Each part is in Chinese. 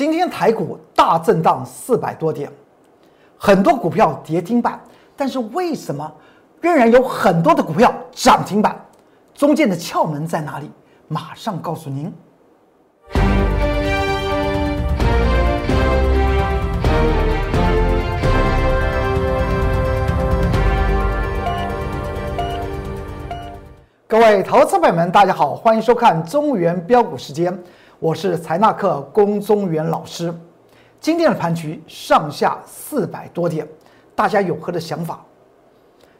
今天台股大震荡四百多点，很多股票跌停板，但是为什么仍然有很多的股票涨停板？中间的窍门在哪里？马上告诉您。各位投资朋友们，大家好，欢迎收看中原标股时间，我是财纳克龚中原老师。今天的盘局上下四百多点，大家有何的想法？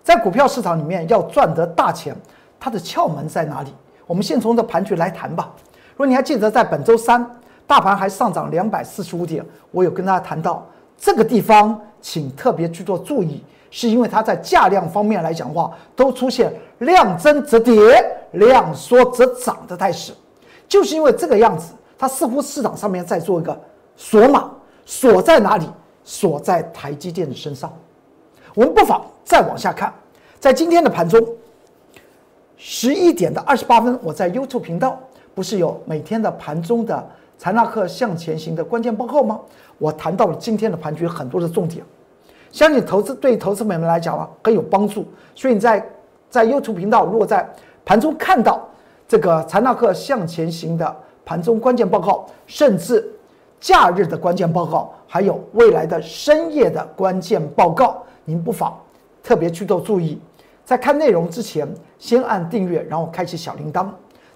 在股票市场里面要赚得大钱，它的窍门在哪里？我们先从这盘局来谈吧。如果你还记得，在本周三大盘还上涨两百四十五点，我有跟大家谈到这个地方，请特别去做注意。是因为它在价量方面来讲的话，都出现量增则跌、量缩则涨的态势，就是因为这个样子，它似乎市场上面在做一个锁码，锁在哪里？锁在台积电的身上。我们不妨再往下看，在今天的盘中，十一点的二十八分，我在 YouTube 频道不是有每天的盘中的财纳克向前行的关键报告吗？我谈到了今天的盘局很多的重点。相信投资对投资朋友们来讲啊很有帮助，所以你在在 YouTube 频道，如果在盘中看到这个财纳克向前行的盘中关键报告，甚至假日的关键报告，还有未来的深夜的关键报告，您不妨特别去做注意。在看内容之前，先按订阅，然后开启小铃铛，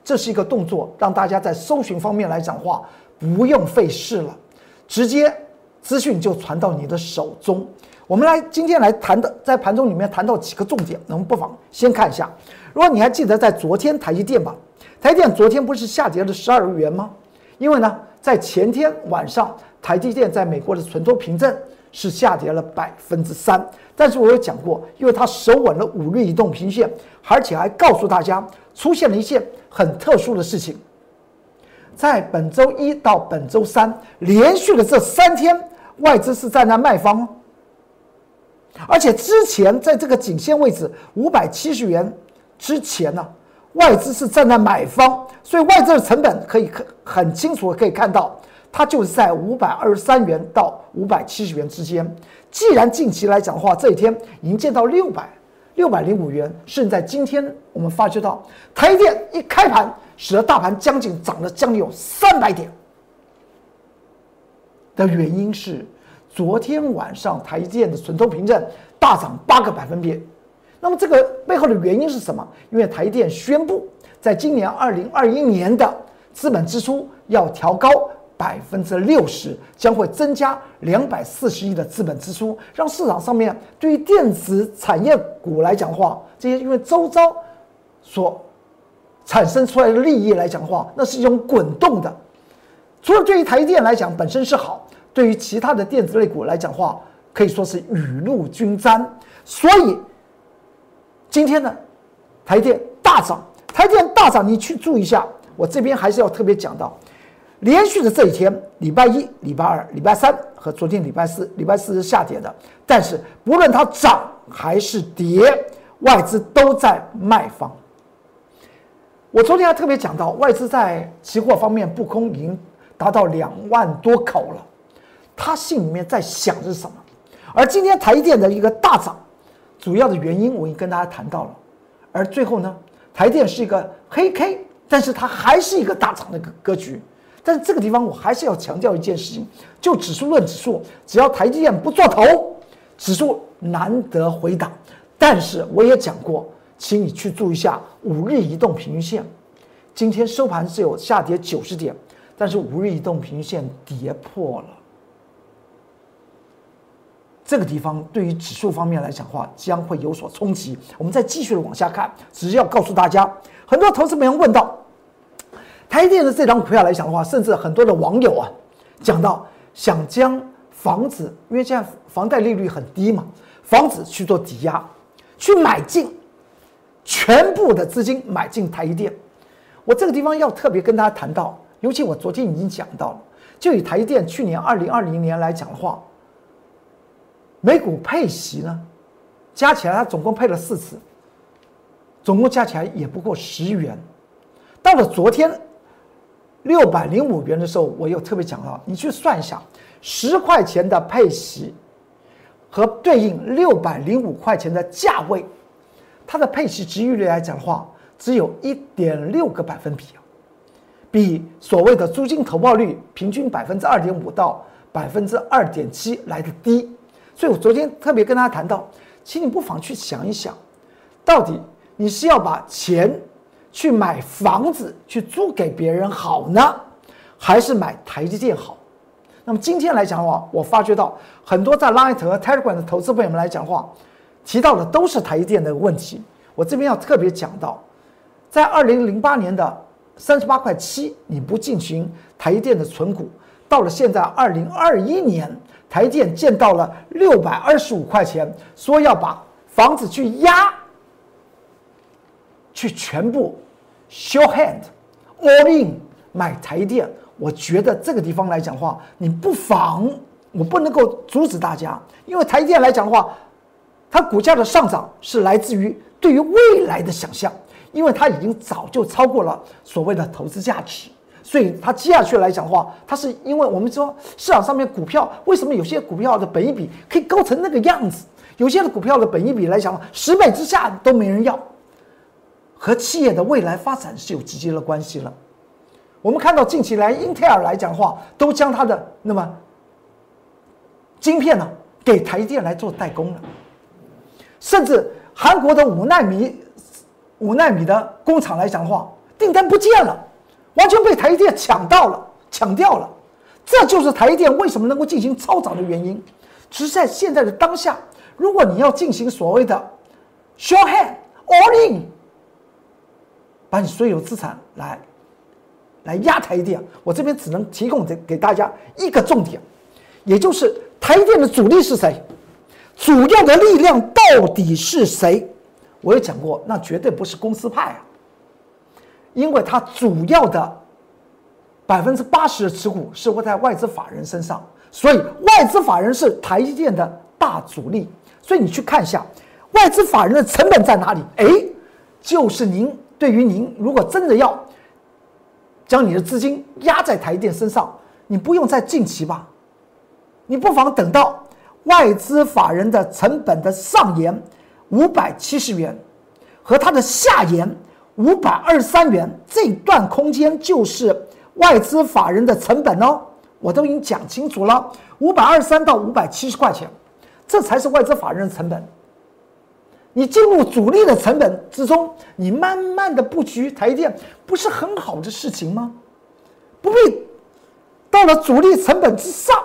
这是一个动作，让大家在搜寻方面来讲话不用费事了，直接资讯就传到你的手中。我们来今天来谈的，在盘中里面谈到几个重点，我们不妨先看一下。如果你还记得在昨天台积电吧，台积电昨天不是下跌了十二元吗？因为呢，在前天晚上，台积电在美国的存托凭证是下跌了百分之三。但是我有讲过，因为它守稳了五日移动平线，而且还告诉大家出现了一件很特殊的事情，在本周一到本周三连续的这三天，外资是站在卖方。而且之前在这个颈线位置五百七十元之前呢，外资是站在买方，所以外资的成本可以很很清楚的可以看到，它就是在五百二十三元到五百七十元之间。既然近期来讲的话，这一天已经见到六百六百零五元，甚至在今天我们发觉到台积电一开盘，使得大盘将近涨了将近有三百点的原因是。昨天晚上台积电的存托凭证大涨八个百分点，那么这个背后的原因是什么？因为台电宣布，在今年二零二一年的资本支出要调高百分之六十，将会增加两百四十亿的资本支出，让市场上面对于电子产业股来讲的话，这些因为周遭所产生出来的利益来讲的话，那是一种滚动的。除了对于台电来讲本身是好。对于其他的电子类股来讲的话，可以说是雨露均沾。所以今天呢，台电大涨，台电大涨，你去注意一下。我这边还是要特别讲到，连续的这一天，礼拜一、礼拜二、礼拜三和昨天礼拜四，礼拜四是下跌的。但是不论它涨还是跌，外资都在卖方。我昨天还特别讲到，外资在期货方面不空已经达到两万多口了。他心里面在想的是什么？而今天台电的一个大涨，主要的原因我已经跟大家谈到了。而最后呢，台电是一个黑 K，但是它还是一个大涨的格格局。但是这个地方我还是要强调一件事情：就指数论指数，只要台积电不做头，指数难得回档。但是我也讲过，请你去注意一下五日移动平均线，今天收盘是有下跌九十点，但是五日移动平均线跌破了。这个地方对于指数方面来讲的话，将会有所冲击。我们再继续的往下看，只是要告诉大家，很多投资朋友问到台电的这张股票来讲的话，甚至很多的网友啊，讲到想将房子，因为现在房贷利率很低嘛，房子去做抵押，去买进全部的资金买进台积电。我这个地方要特别跟大家谈到，尤其我昨天已经讲到了，就以台积电去年二零二零年来讲的话。每股配息呢，加起来它总共配了四次，总共加起来也不过十元。到了昨天六百零五元的时候，我又特别讲了，你去算一下，十块钱的配息和对应六百零五块钱的价位，它的配息值域率来讲的话，只有一点六个百分比啊，比所谓的租金投报率平均百分之二点五到百分之二点七来的低。所以我昨天特别跟大家谈到，请你不妨去想一想，到底你是要把钱去买房子去租给别人好呢，还是买台积电好？那么今天来讲的话，我发觉到很多在 Light 和 Telegram 的投资朋友们来讲的话，提到的都是台积电的问题。我这边要特别讲到，在二零零八年的三十八块七，你不进行台积电的存股，到了现在二零二一年。台电见到了六百二十五块钱，说要把房子去压，去全部 show hand all in 买台电。我觉得这个地方来讲的话，你不妨，我不能够阻止大家，因为台电来讲的话，它股价的上涨是来自于对于未来的想象，因为它已经早就超过了所谓的投资价值。所以它接下去来讲的话，它是因为我们说市场上面股票为什么有些股票的本一比可以高成那个样子，有些的股票的本一比来讲十倍之下都没人要，和企业的未来发展是有直接的关系了。我们看到近期来英特尔来讲的话，都将它的那么晶片呢给台积电来做代工了，甚至韩国的五纳米五纳米的工厂来讲的话，订单不见了。完全被台积电抢到了，抢掉了，这就是台积电为什么能够进行超涨的原因。只是在现在的当下，如果你要进行所谓的 “short hand all in”，把你所有资产来来压台积电，我这边只能提供给给大家一个重点，也就是台积电的主力是谁，主要的力量到底是谁？我也讲过，那绝对不是公司派啊。因为它主要的百分之八十的持股是会在外资法人身上，所以外资法人是台积电的大主力。所以你去看一下外资法人的成本在哪里？哎，就是您对于您如果真的要将你的资金压在台积电身上，你不用再近期吧，你不妨等到外资法人的成本的上沿五百七十元和它的下沿。五百二十三元这段空间就是外资法人的成本哦，我都已经讲清楚了，五百二十三到五百七十块钱，这才是外资法人的成本。你进入主力的成本之中，你慢慢的布局台积电，不是很好的事情吗？不必到了主力成本之上，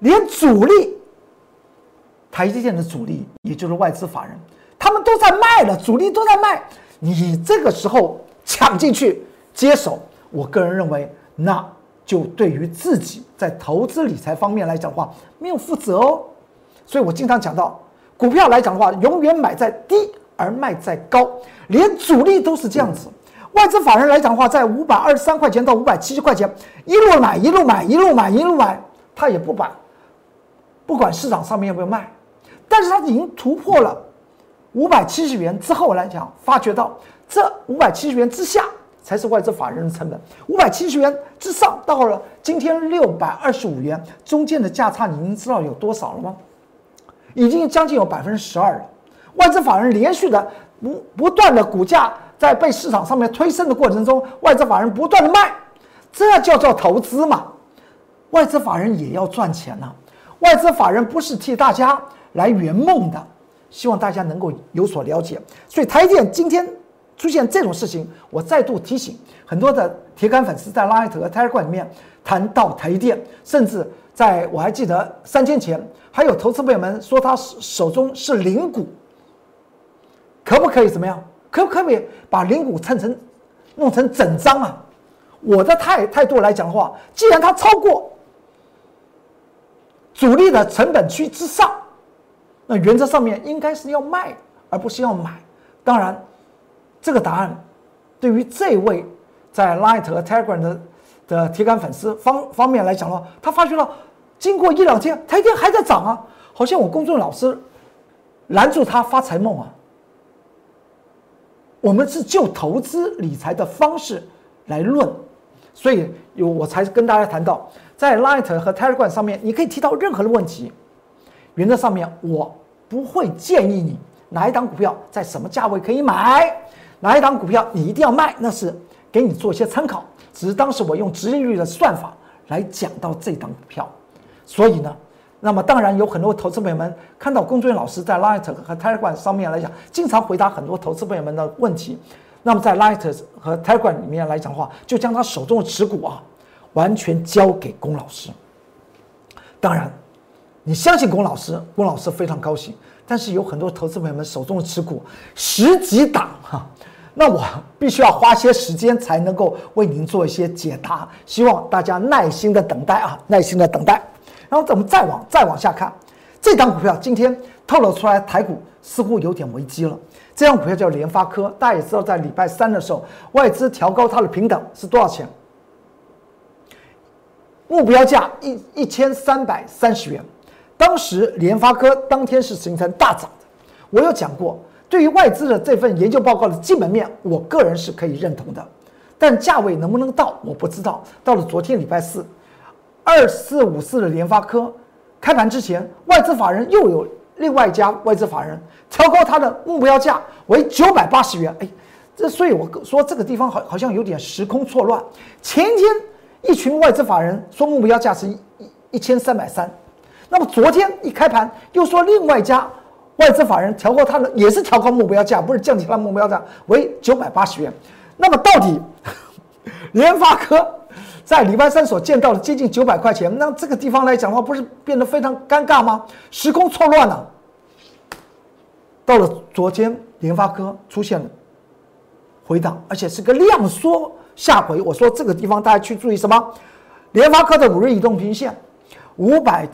连主力台积电的主力，也就是外资法人，他们都在卖了，主力都在卖。你这个时候抢进去接手，我个人认为，那就对于自己在投资理财方面来讲的话，没有负责哦。所以我经常讲到，股票来讲的话，永远买在低而卖在高，连主力都是这样子。外资法人来讲的话，在五百二十三块钱到五百七十块钱，一路买一路买一路买一路买，他也不管，不管市场上面有没有卖，但是他已经突破了。五百七十元之后来讲，发觉到这五百七十元之下才是外资法人的成本，五百七十元之上到了今天六百二十五元，中间的价差你们知道有多少了吗？已经将近有百分之十二了。外资法人连续的不不断的股价在被市场上面推升的过程中，外资法人不断的卖，这叫做投资嘛？外资法人也要赚钱呐，外资法人不是替大家来圆梦的。希望大家能够有所了解，所以台电今天出现这种事情，我再度提醒很多的铁杆粉丝在拉艾特和泰尔冠里面谈到台电，甚至在我还记得三天前还有投资朋友们说他手中是零股，可不可以怎么样？可不可以把零股称成弄成整张啊？我的态态度来讲的话，既然它超过主力的成本区之上。那原则上面应该是要卖，而不是要买。当然，这个答案对于这位在 Light 和 Telegram 的的铁杆粉丝方方面来讲的话，他发觉了经过一两天，台电还在涨啊，好像我公众老师拦住他发财梦啊。我们是就投资理财的方式来论，所以有我才跟大家谈到，在 Light 和 Telegram 上面，你可以提到任何的问题，原则上面我不会建议你哪一档股票在什么价位可以买，哪一档股票你一定要卖，那是给你做一些参考。只是当时我用直利率的算法来讲到这档股票，所以呢，那么当然有很多投资朋友们看到龚俊老师在 Light 和 Telegram 上面来讲，经常回答很多投资朋友们的问题。那么在 Light 和 Telegram 里面来讲的话，就将他手中的持股啊，完全交给龚老师。当然，你相信龚老师，龚老师非常高兴。但是有很多投资朋友们手中的持股十几档哈，那我必须要花些时间才能够为您做一些解答。希望大家耐心的等待啊，耐心的等待。然后我们再往再往下看，这档股票今天透露出来，台股似乎有点危机了。这张股票叫联发科，大家也知道，在礼拜三的时候，外资调高它的平等是多少钱？目标价一一千三百三十元。当时联发科当天是形成大涨的。我有讲过，对于外资的这份研究报告的基本面，我个人是可以认同的，但价位能不能到，我不知道。到了昨天礼拜四，二四五四的联发科开盘之前，外资法人又有。另外一家外资法人调高它的目标价为九百八十元，哎，这所以我说这个地方好好像有点时空错乱。前天一群外资法人说目标价是一一千三百三，那么昨天一开盘又说另外一家外资法人调高它的也是调高目标价，不是降低它目标价为九百八十元。那么到底 联发科在礼拜三所见到的接近九百块钱，那这个地方来讲的话，不是变得非常尴尬吗？时空错乱了。到了昨天，联发科出现了回档，而且是个量缩下回。我说这个地方大家去注意什么？联发科的五日移动平线五百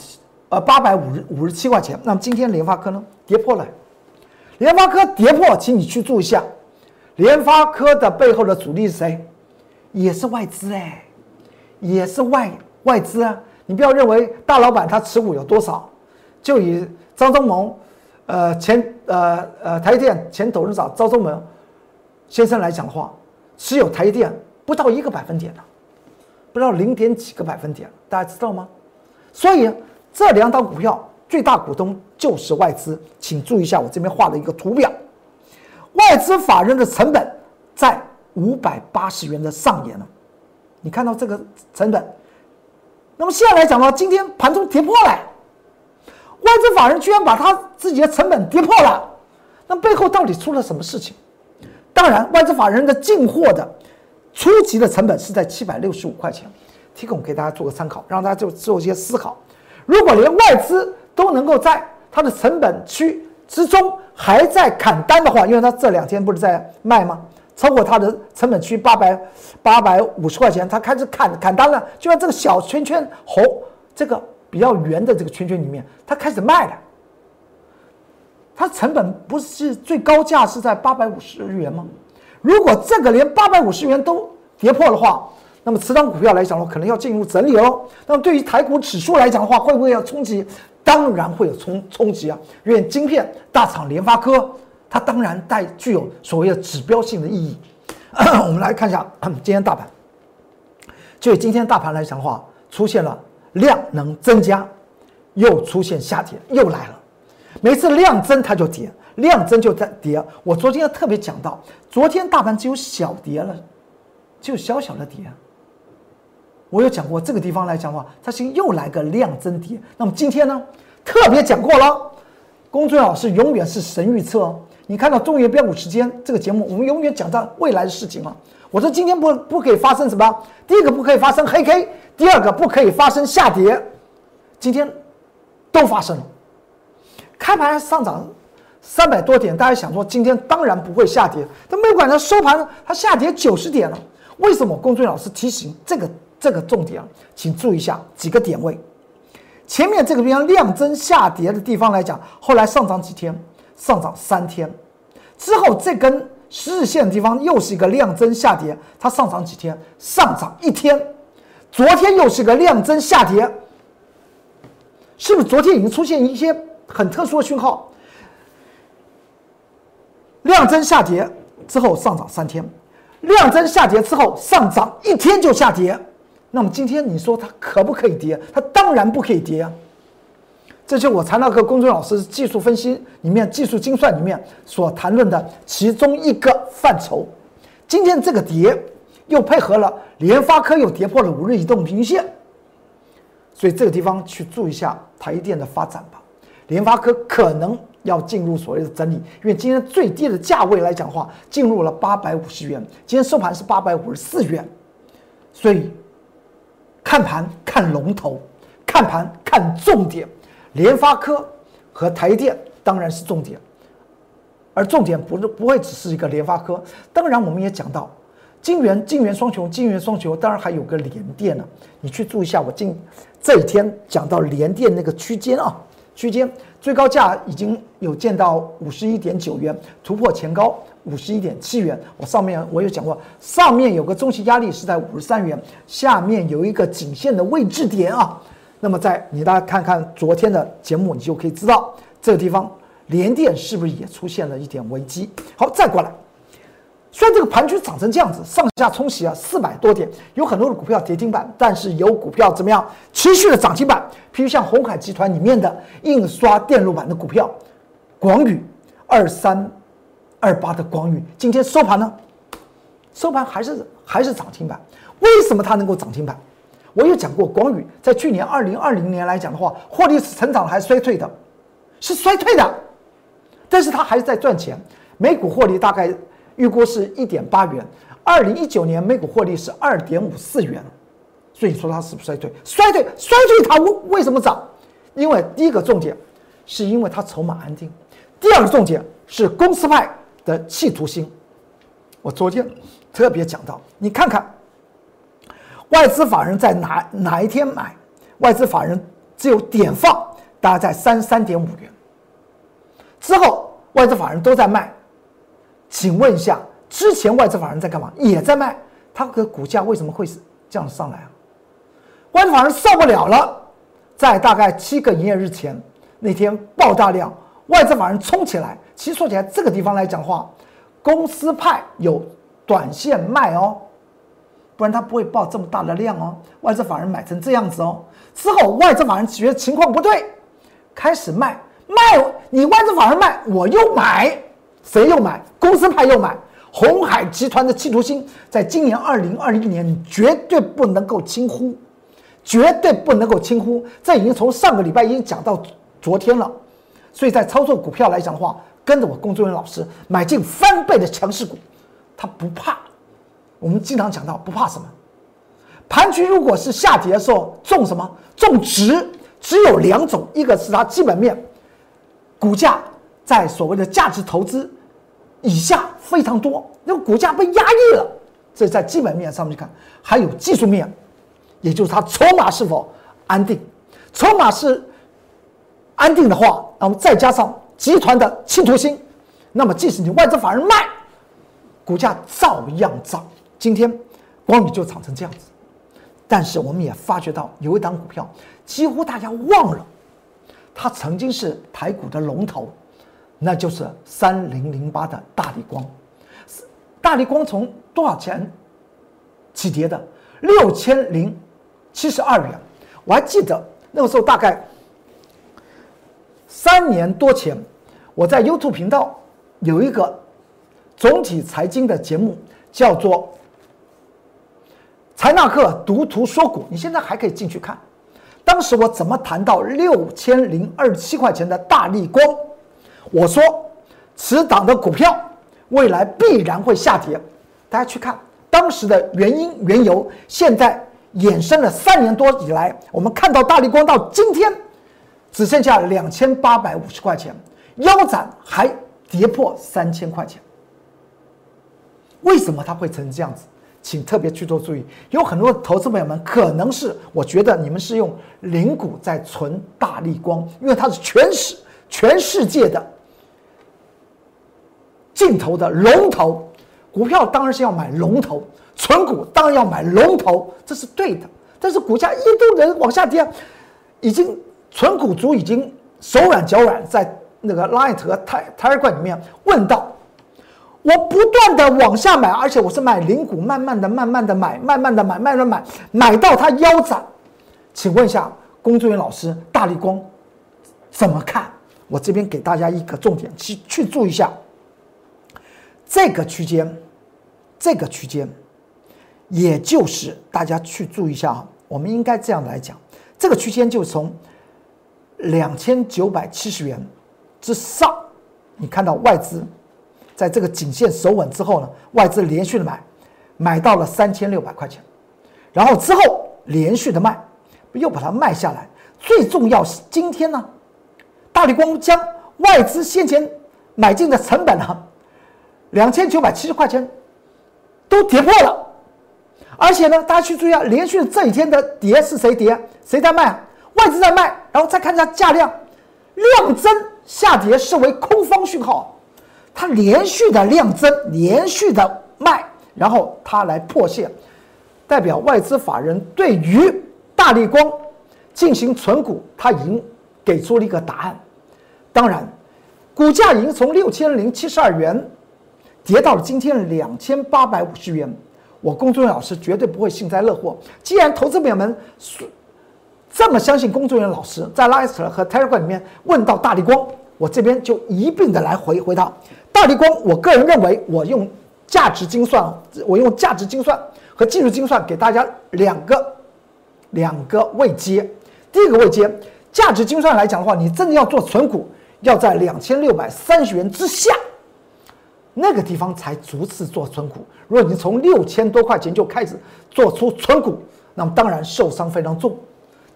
呃八百五十五十七块钱。那么今天联发科呢跌破了，联发科跌破，请你去注意一下，联发科的背后的主力是谁？也是外资哎。也是外外资啊，你不要认为大老板他持股有多少，就以张忠谋，呃前呃呃台电前董事长张忠谋先生来讲的话，持有台电不到一个百分点的，不知道零点几个百分点，大家知道吗？所以这两档股票最大股东就是外资，请注意一下我这边画的一个图表，外资法人的成本在五百八十元的上沿了。你看到这个成本，那么现在来讲呢，今天盘中跌破了，外资法人居然把他自己的成本跌破了，那背后到底出了什么事情？当然，外资法人的进货的初级的成本是在七百六十五块钱，提供给大家做个参考，让大家就做一些思考。如果连外资都能够在它的成本区之中还在砍单的话，因为它这两天不是在卖吗？超过它的成本区八百八百五十块钱，他开始砍砍单了。就在这个小圈圈红，这个比较圆的这个圈圈里面，他开始卖了。它成本不是最高价是在八百五十元吗？如果这个连八百五十元都跌破的话，那么此档股票来讲的话，可能要进入整理哦。那么对于台股指数来讲的话，会不会要冲击？当然会有冲冲击啊！因为晶片大厂联发科。它当然带具有所谓的指标性的意义。我们来看一下 今天大盘，就今天大盘来讲的话，出现了量能增加，又出现下跌，又来了。每次量增它就跌，量增就在跌。我昨天特别讲到，昨天大盘只有小跌了，就小小的跌。我有讲过这个地方来讲的话，它是又来个量增跌。那么今天呢，特别讲过了，公孙老师永远是神预测哦。你看到中原标股时间这个节目，我们永远讲到未来的事情嘛。我说今天不不可以发生什么？第一个不可以发生黑 K，第二个不可以发生下跌。今天都发生了，开盘上涨三百多点，大家想说今天当然不会下跌，但没有管它收盘，它下跌九十点了。为什么？龚俊老师提醒这个这个重点，请注意一下几个点位。前面这个地方量增下跌的地方来讲，后来上涨几天？上涨三天之后，这根日线的地方又是一个量增下跌，它上涨几天？上涨一天。昨天又是个量增下跌，是不是昨天已经出现一些很特殊的讯号？量增下跌之后上涨三天，量增下跌之后上涨一天就下跌，那么今天你说它可不可以跌？它当然不可以跌啊！这就是我财纳课公众老师技术分析里面技术精算里面所谈论的其中一个范畴。今天这个跌又配合了联发科又跌破了五日移动平均线，所以这个地方去注意一下台电的发展吧。联发科可能要进入所谓的整理，因为今天最低的价位来讲话，进入了八百五十元，今天收盘是八百五十四元，所以看盘看龙头，看盘看重点，联发科和台电当然是重点，而重点不是不会只是一个联发科，当然我们也讲到金元金元双雄，金元双雄当然还有个联电呢，你去注意一下，我今这几天讲到联电那个区间啊。区间最高价已经有见到五十一点九元，突破前高五十一点七元。我上面我有讲过，上面有个中期压力是在五十三元，下面有一个颈线的位置点啊。那么在你大家看看昨天的节目，你就可以知道这个地方连电是不是也出现了一点危机。好，再过来。虽然这个盘区涨成这样子，上下冲洗了四百多点，有很多的股票跌停板，但是有股票怎么样持续的涨停板？譬如像红海集团里面的印刷电路板的股票，广宇二三二八的广宇，今天收盘呢？收盘还是还是涨停板？为什么它能够涨停板？我有讲过，广宇在去年二零二零年来讲的话，获利是成长还是衰退的？是衰退的，但是它还是在赚钱，每股获利大概。预估是一点八元，二零一九年每股获利是二点五四元，所以你说它是不是衰退？衰退，衰退它为为什么涨？因为第一个重点是因为它筹码安定，第二个重点是公司派的企图心。我昨天特别讲到，你看看外资法人在哪哪一天买？外资法人只有点放，大概在三三点五元，之后外资法人都在卖。请问一下，之前外资法人在干嘛？也在卖，它的股价为什么会是这样上来啊？外资法人受不了了，在大概七个营业日前那天爆大量，外资法人冲起来。其实说起来，这个地方来讲话，公司派有短线卖哦，不然他不会爆这么大的量哦。外资法人买成这样子哦，之后外资法人觉得情况不对，开始卖卖，你外资法人卖，我又买。谁又买？公司派又买。红海集团的企图心，在今年二零二零年绝对不能够轻忽，绝对不能够轻忽。这已经从上个礼拜已经讲到昨天了，所以在操作股票来讲的话，跟着我工作人员老师买进翻倍的强势股，他不怕。我们经常讲到不怕什么？盘局如果是下跌的时候，重什么？重值，只有两种，一个是它基本面，股价。在所谓的价值投资以下非常多，那个股价被压抑了。这在基本面上面去看，还有技术面，也就是它筹码是否安定。筹码是安定的话，那么再加上集团的企图心，那么即使你外资法人卖，股价照样涨。今天光宇就涨成这样子，但是我们也发觉到有一档股票，几乎大家忘了，它曾经是台股的龙头。那就是三零零八的大力光，大力光从多少钱起跌的？六千零七十二元。我还记得那个时候，大概三年多前，我在 YouTube 频道有一个总体财经的节目，叫做《财纳克读图说股》，你现在还可以进去看。当时我怎么谈到六千零二十七块钱的大力光？我说，此档的股票未来必然会下跌，大家去看当时的原因缘由。现在衍生了三年多以来，我们看到大力光到今天只剩下两千八百五十块钱，腰斩还跌破三千块钱。为什么它会成这样子？请特别去做注意，有很多投资朋友们可能是我觉得你们是用零股在存大力光，因为它是全市全世界的。镜头的龙头股票当然是要买龙头，存股当然要买龙头，这是对的。但是股价一度人往下跌，已经存股族已经手软脚软，在那个 Light 和泰泰尔冠里面问到：我不断的往下买，而且我是买零股，慢慢的、慢慢的买，慢慢的买，慢慢的买，买到它腰斩。请问一下，工作人员老师，大力光怎么看？我这边给大家一个重点，去去注意一下这个区间，这个区间，也就是大家去注意一下啊。我们应该这样来讲，这个区间就从两千九百七十元之上，你看到外资。在这个颈线守稳之后呢，外资连续的买，买到了三千六百块钱，然后之后连续的卖，又把它卖下来。最重要是今天呢，大力光将外资先前买进的成本呢，两千九百七十块钱都跌破了，而且呢，大家去注意啊，连续这几天的跌是谁跌？谁在卖？外资在卖，然后再看一下价量，量增下跌视为空方讯号。它连续的量增，连续的卖，然后它来破线，代表外资法人对于大力光进行存股，它已经给出了一个答案。当然，股价已经从六千零七十二元跌到了今天两千八百五十元。我公众员老师绝对不会幸灾乐祸。既然投资朋友们这么相信公众员老师，在 l i t e r 和 Telegram 里面问到大力光，我这边就一并的来回回答。大力光，我个人认为，我用价值精算，我用价值精算和技术精算给大家两个两个位阶。第一个位阶，价值精算来讲的话，你真的要做存股，要在两千六百三十元之下，那个地方才逐次做存股。如果你从六千多块钱就开始做出存股，那么当然受伤非常重。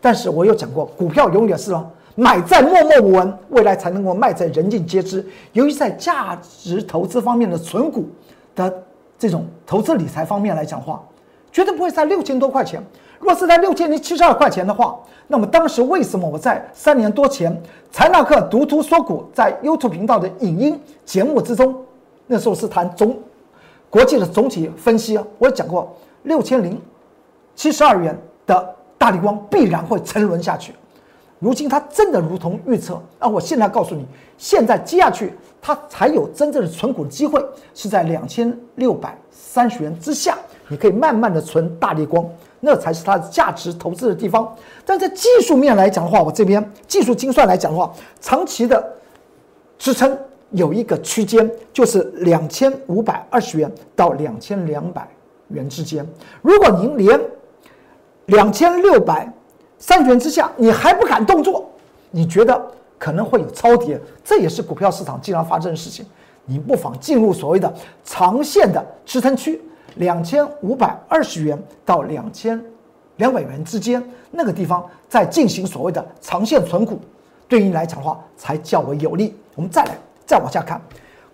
但是我有讲过，股票永远是。买在默默无闻，未来才能够卖在人尽皆知。由于在价值投资方面的存股的这种投资理财方面来讲话，绝对不会在六千多块钱。若是在六千零七十二块钱的话，那么当时为什么我在三年多前财纳克读图说股在 YouTube 频道的影音节目之中，那时候是谈总国际的总体分析啊，我也讲过六千零七十二元的大力光必然会沉沦下去。如今它真的如同预测，那我现在告诉你，现在接下去它才有真正的存股的机会，是在两千六百三十元之下，你可以慢慢的存大力光，那才是它的价值投资的地方。但在技术面来讲的话，我这边技术精算来讲的话，长期的支撑有一个区间，就是两千五百二十元到两千两百元之间。如果您连两千六百三元之下，你还不敢动作，你觉得可能会有超跌，这也是股票市场经常发生的事情。你不妨进入所谓的长线的支撑区，两千五百二十元到两千两百元之间那个地方，再进行所谓的长线存股，对你来讲的话才较为有利。我们再来再往下看，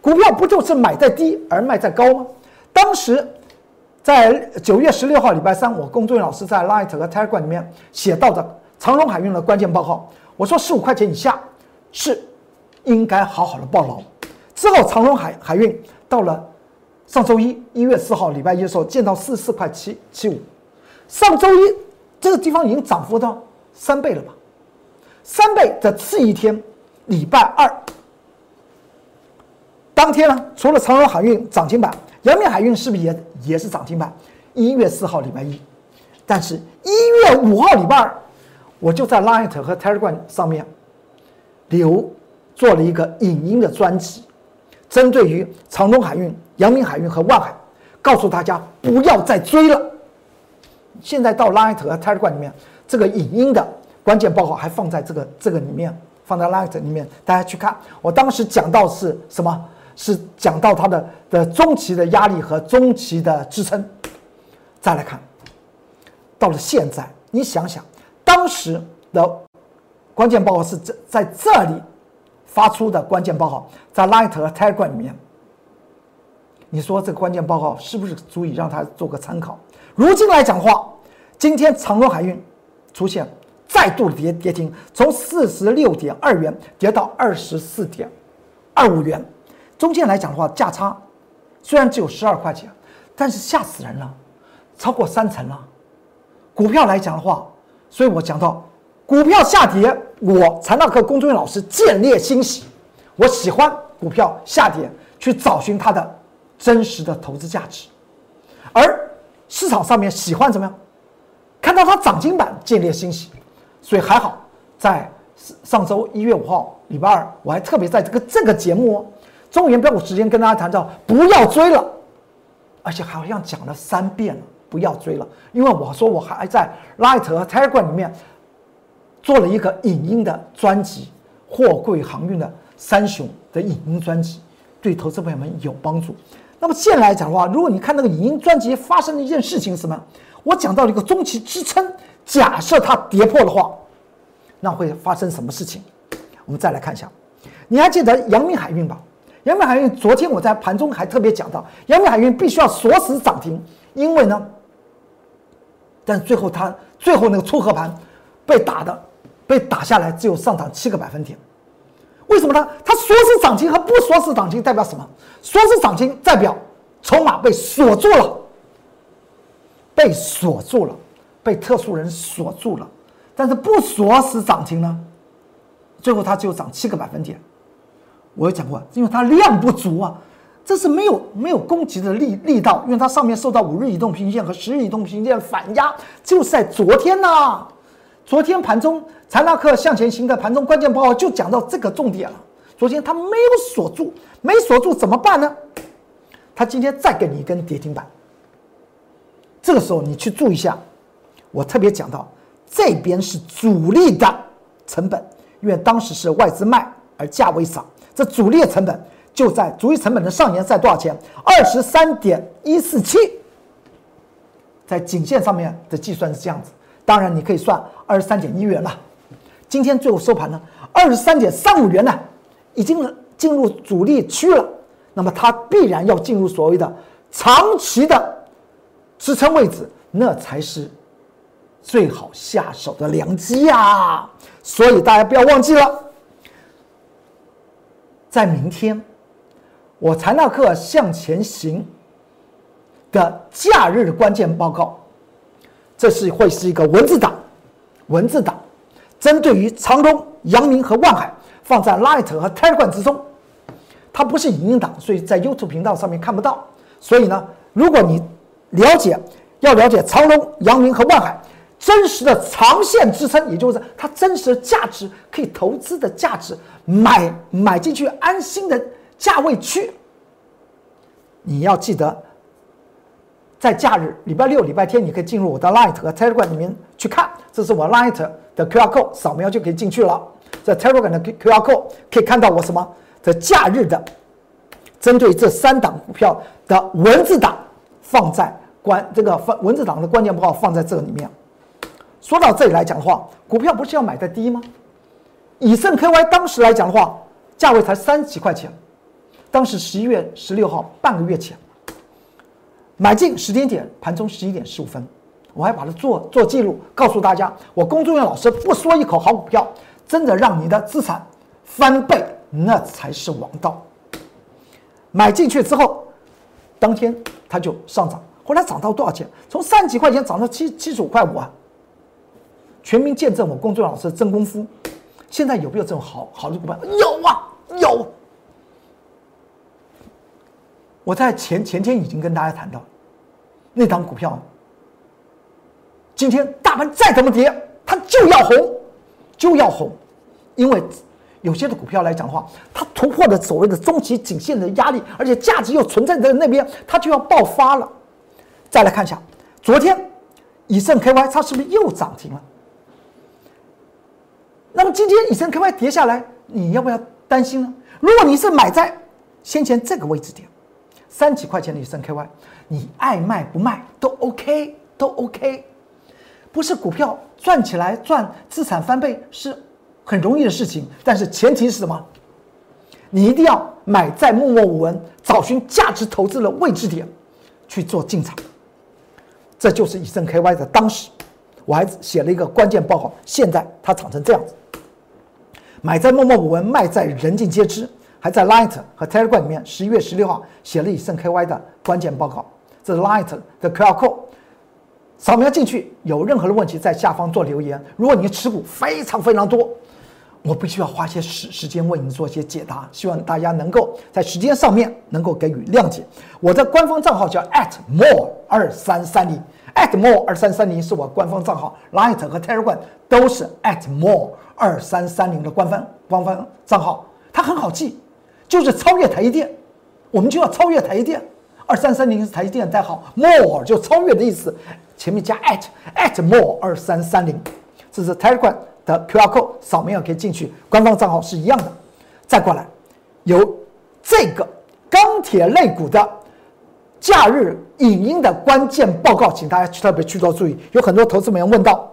股票不就是买在低而卖在高吗？当时。在九月十六号礼拜三，我工作老师在 Light 和 Telegram 里面写到的长荣海运的关键报告，我说十五块钱以下是应该好好的报牢。之后长荣海海运到了上周一一月四号礼拜一的时候见到四十四块七七五，上周一这个地方已经涨幅到三倍了吧？三倍的次一天礼拜二当天呢，除了长荣海运涨停板。阳明海运是不是也也是涨停板？一月四号礼拜一，但是一月五号礼拜二，我就在 Light 和 Telegram 上面留做了一个影音的专辑，针对于长东海运、阳明海运和万海，告诉大家不要再追了。现在到 Light 和 Telegram 里面，这个影音的关键报告还放在这个这个里面，放在 Light 里面，大家去看。我当时讲到是什么？是讲到它的的中期的压力和中期的支撑，再来看，到了现在，你想想，当时的关键报告是在在这里发出的关键报告，在 Light 和 Telegram 里面，你说这个关键报告是不是足以让他做个参考？如今来讲的话，今天长荣海运出现再度跌跌停，从四十六点二元跌到二十四点二五元。中间来讲的话，价差虽然只有十二块钱，但是吓死人了，超过三成了。股票来讲的话，所以我讲到股票下跌，我财纳克公众员老师见猎欣喜。我喜欢股票下跌，去找寻它的真实的投资价值，而市场上面喜欢怎么样？看到它涨停板，建立欣喜，所以还好，在上周一月五号礼拜二，我还特别在这个这个节目中原标股时间跟大家谈到不要追了，而且好像讲了三遍了，不要追了，因为我说我还在 Light 和 Telegram 里面做了一个影音的专辑，货柜航运的三雄的影音专辑，对投资朋友们有帮助。那么现在来讲的话，如果你看那个影音专辑，发生的一件事情是什么？我讲到了一个中期支撑，假设它跌破的话，那会发生什么事情？我们再来看一下，你还记得阳明海运吧？阳明海运昨天我在盘中还特别讲到，阳明海运必须要锁死涨停，因为呢，但最后它最后那个撮合盘被打的被打下来，只有上涨七个百分点。为什么呢？它锁死涨停和不锁死涨停代表什么？锁死涨停代表筹码被锁住了，被锁住了，被特殊人锁住了。但是不锁死涨停呢？最后它只有涨七个百分点。我有讲过，因为它量不足啊，这是没有没有攻击的力力道，因为它上面受到五日移动平均线和十日移动平均线反压，就是在昨天呐。昨天盘中财纳克向前行的盘中关键报告就讲到这个重点了。昨天它没有锁住，没锁住怎么办呢？它今天再给你一根跌停板。这个时候你去注意一下，我特别讲到这边是主力的成本，因为当时是外资卖而价位涨，这主力的成本就在主力成本的上沿在多少钱？二十三点一四七，在颈线上面的计算是这样子。当然，你可以算二十三点一元了。今天最后收盘呢，二十三点三五元呢，已经进入主力区了。那么它必然要进入所谓的长期的支撑位置，那才是最好下手的良机呀。所以大家不要忘记了，在明天我财纳克向前行的假日关键报告。这是会是一个文字档，文字档，针对于长隆、阳明和万海，放在 Light 和 Telegram 之中，它不是影音档，所以在 YouTube 频道上面看不到。所以呢，如果你了解，要了解长隆、阳明和万海真实的长线支撑，也就是它真实的价值，可以投资的价值，买买进去安心的价位区，你要记得。在假日，礼拜六、礼拜天，你可以进入我的 Light 和 Telegram 里面去看。这是我 Light 的 QR code，扫描就可以进去了。在 Telegram 的 QR code 可以看到我什么？的假日的，针对这三档股票的文字档放在关这个放文字档的关键报告放在这里面。说到这里来讲的话，股票不是要买在低吗？以盛 KY 当时来讲的话，价位才三十几块钱，当时十一月十六号，半个月前。买进时间点盘中十一点十五分，我还把它做做记录，告诉大家，我龚忠元老师不说一口好股票，真的让你的资产翻倍，那才是王道。买进去之后，当天它就上涨，后来涨到多少钱？从三十几块钱涨到七七十五块五啊！全民见证我龚俊老师的真功夫。现在有没有这种好好的股票？有啊，有。我在前前天已经跟大家谈到，那档股票，今天大盘再怎么跌，它就要红，就要红，因为有些的股票来讲的话，它突破了所谓的中期颈线的压力，而且价值又存在在那边，它就要爆发了。再来看一下，昨天以盛 KY 它是不是又涨停了？那么今天以盛 KY 跌下来，你要不要担心呢？如果你是买在先前这个位置点。三几块钱的以盛 KY，你爱卖不卖都 OK，都 OK，不是股票赚起来赚资产翻倍是很容易的事情，但是前提是什么？你一定要买在默默无闻，找寻价值投资的位置点去做进场。这就是以盛 KY 的当时，我还写了一个关键报告，现在它涨成这样子，买在默默无闻，卖在人尽皆知。还在 Light 和 Telegram 里面，十一月十六号写了以盛 KY 的关键报告，这是 Light 的 QR code，扫描进去，有任何的问题在下方做留言。如果你持股非常非常多，我必须要花些时时间为你做一些解答，希望大家能够在时间上面能够给予谅解。我的官方账号叫 at more 二三三零，at more 二三三零是我官方账号，Light 和 Telegram 都是 at more 二三三零的官方官方账号，它很好记，就是超越台积电，我们就要超越台积电。二三三零是台积电代号，more 就超越的意思，前面加 at at more 二三三零，这是 Telegram。的 QR code 扫描可以进去，官方账号是一样的。再过来，有这个钢铁类股的假日影音的关键报告，请大家去特别去做注意。有很多投资朋友问到，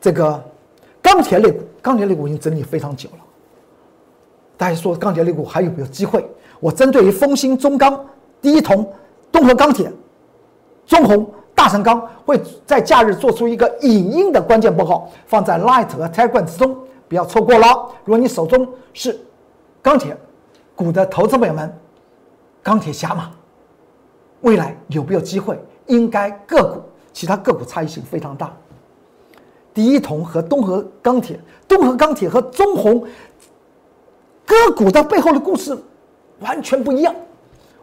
这个钢铁类股，钢铁类股已经整理非常久了，大家说钢铁类股还有没有机会？我针对于丰兴、中钢、第一铜、东河钢铁、中红。大成钢会在假日做出一个影音的关键报告，放在 Light 和 Telegram 之中，不要错过了。如果你手中是钢铁股的投资朋友们，钢铁侠嘛，未来有没有机会？应该个股，其他个股差异性非常大。第一铜和东河钢铁，东河钢铁和中红个股的背后的故事完全不一样。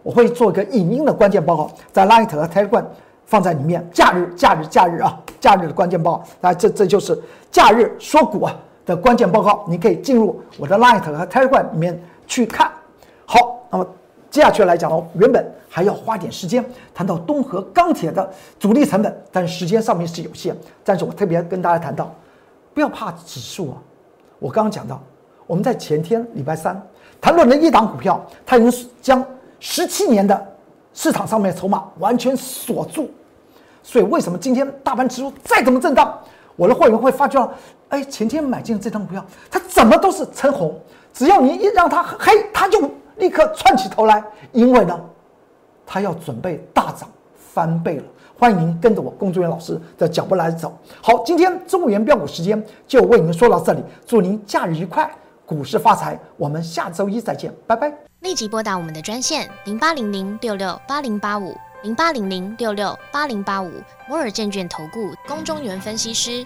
我会做一个影音的关键报告，在 Light 和 Telegram。放在里面，假日，假日，假日啊，假日的关键报告，那这这就是假日说股啊的关键报告，你可以进入我的 Light 和 Telegram 里面去看。好，那么接下去来讲哦，原本还要花点时间谈到东河钢铁的主力成本，但是时间上面是有限，但是我特别跟大家谈到，不要怕指数啊，我刚刚讲到，我们在前天礼拜三谈论了一档股票，它已经将十七年的市场上面筹码完全锁住。所以为什么今天大盘指数再怎么震荡，我的会员会发觉到，哎，前天买进这张股票，它怎么都是撑红，只要你一让它黑，它就立刻窜起头来，因为呢，它要准备大涨翻倍了。欢迎您跟着我龚作员老师的脚步来走。好，今天中午元标股时间就为您说到这里，祝您假日愉快，股市发财，我们下周一再见，拜拜。立即拨打我们的专线零八零零六六八零八五。零八零零六六八零八五摩尔证券投顾龚中原分析师，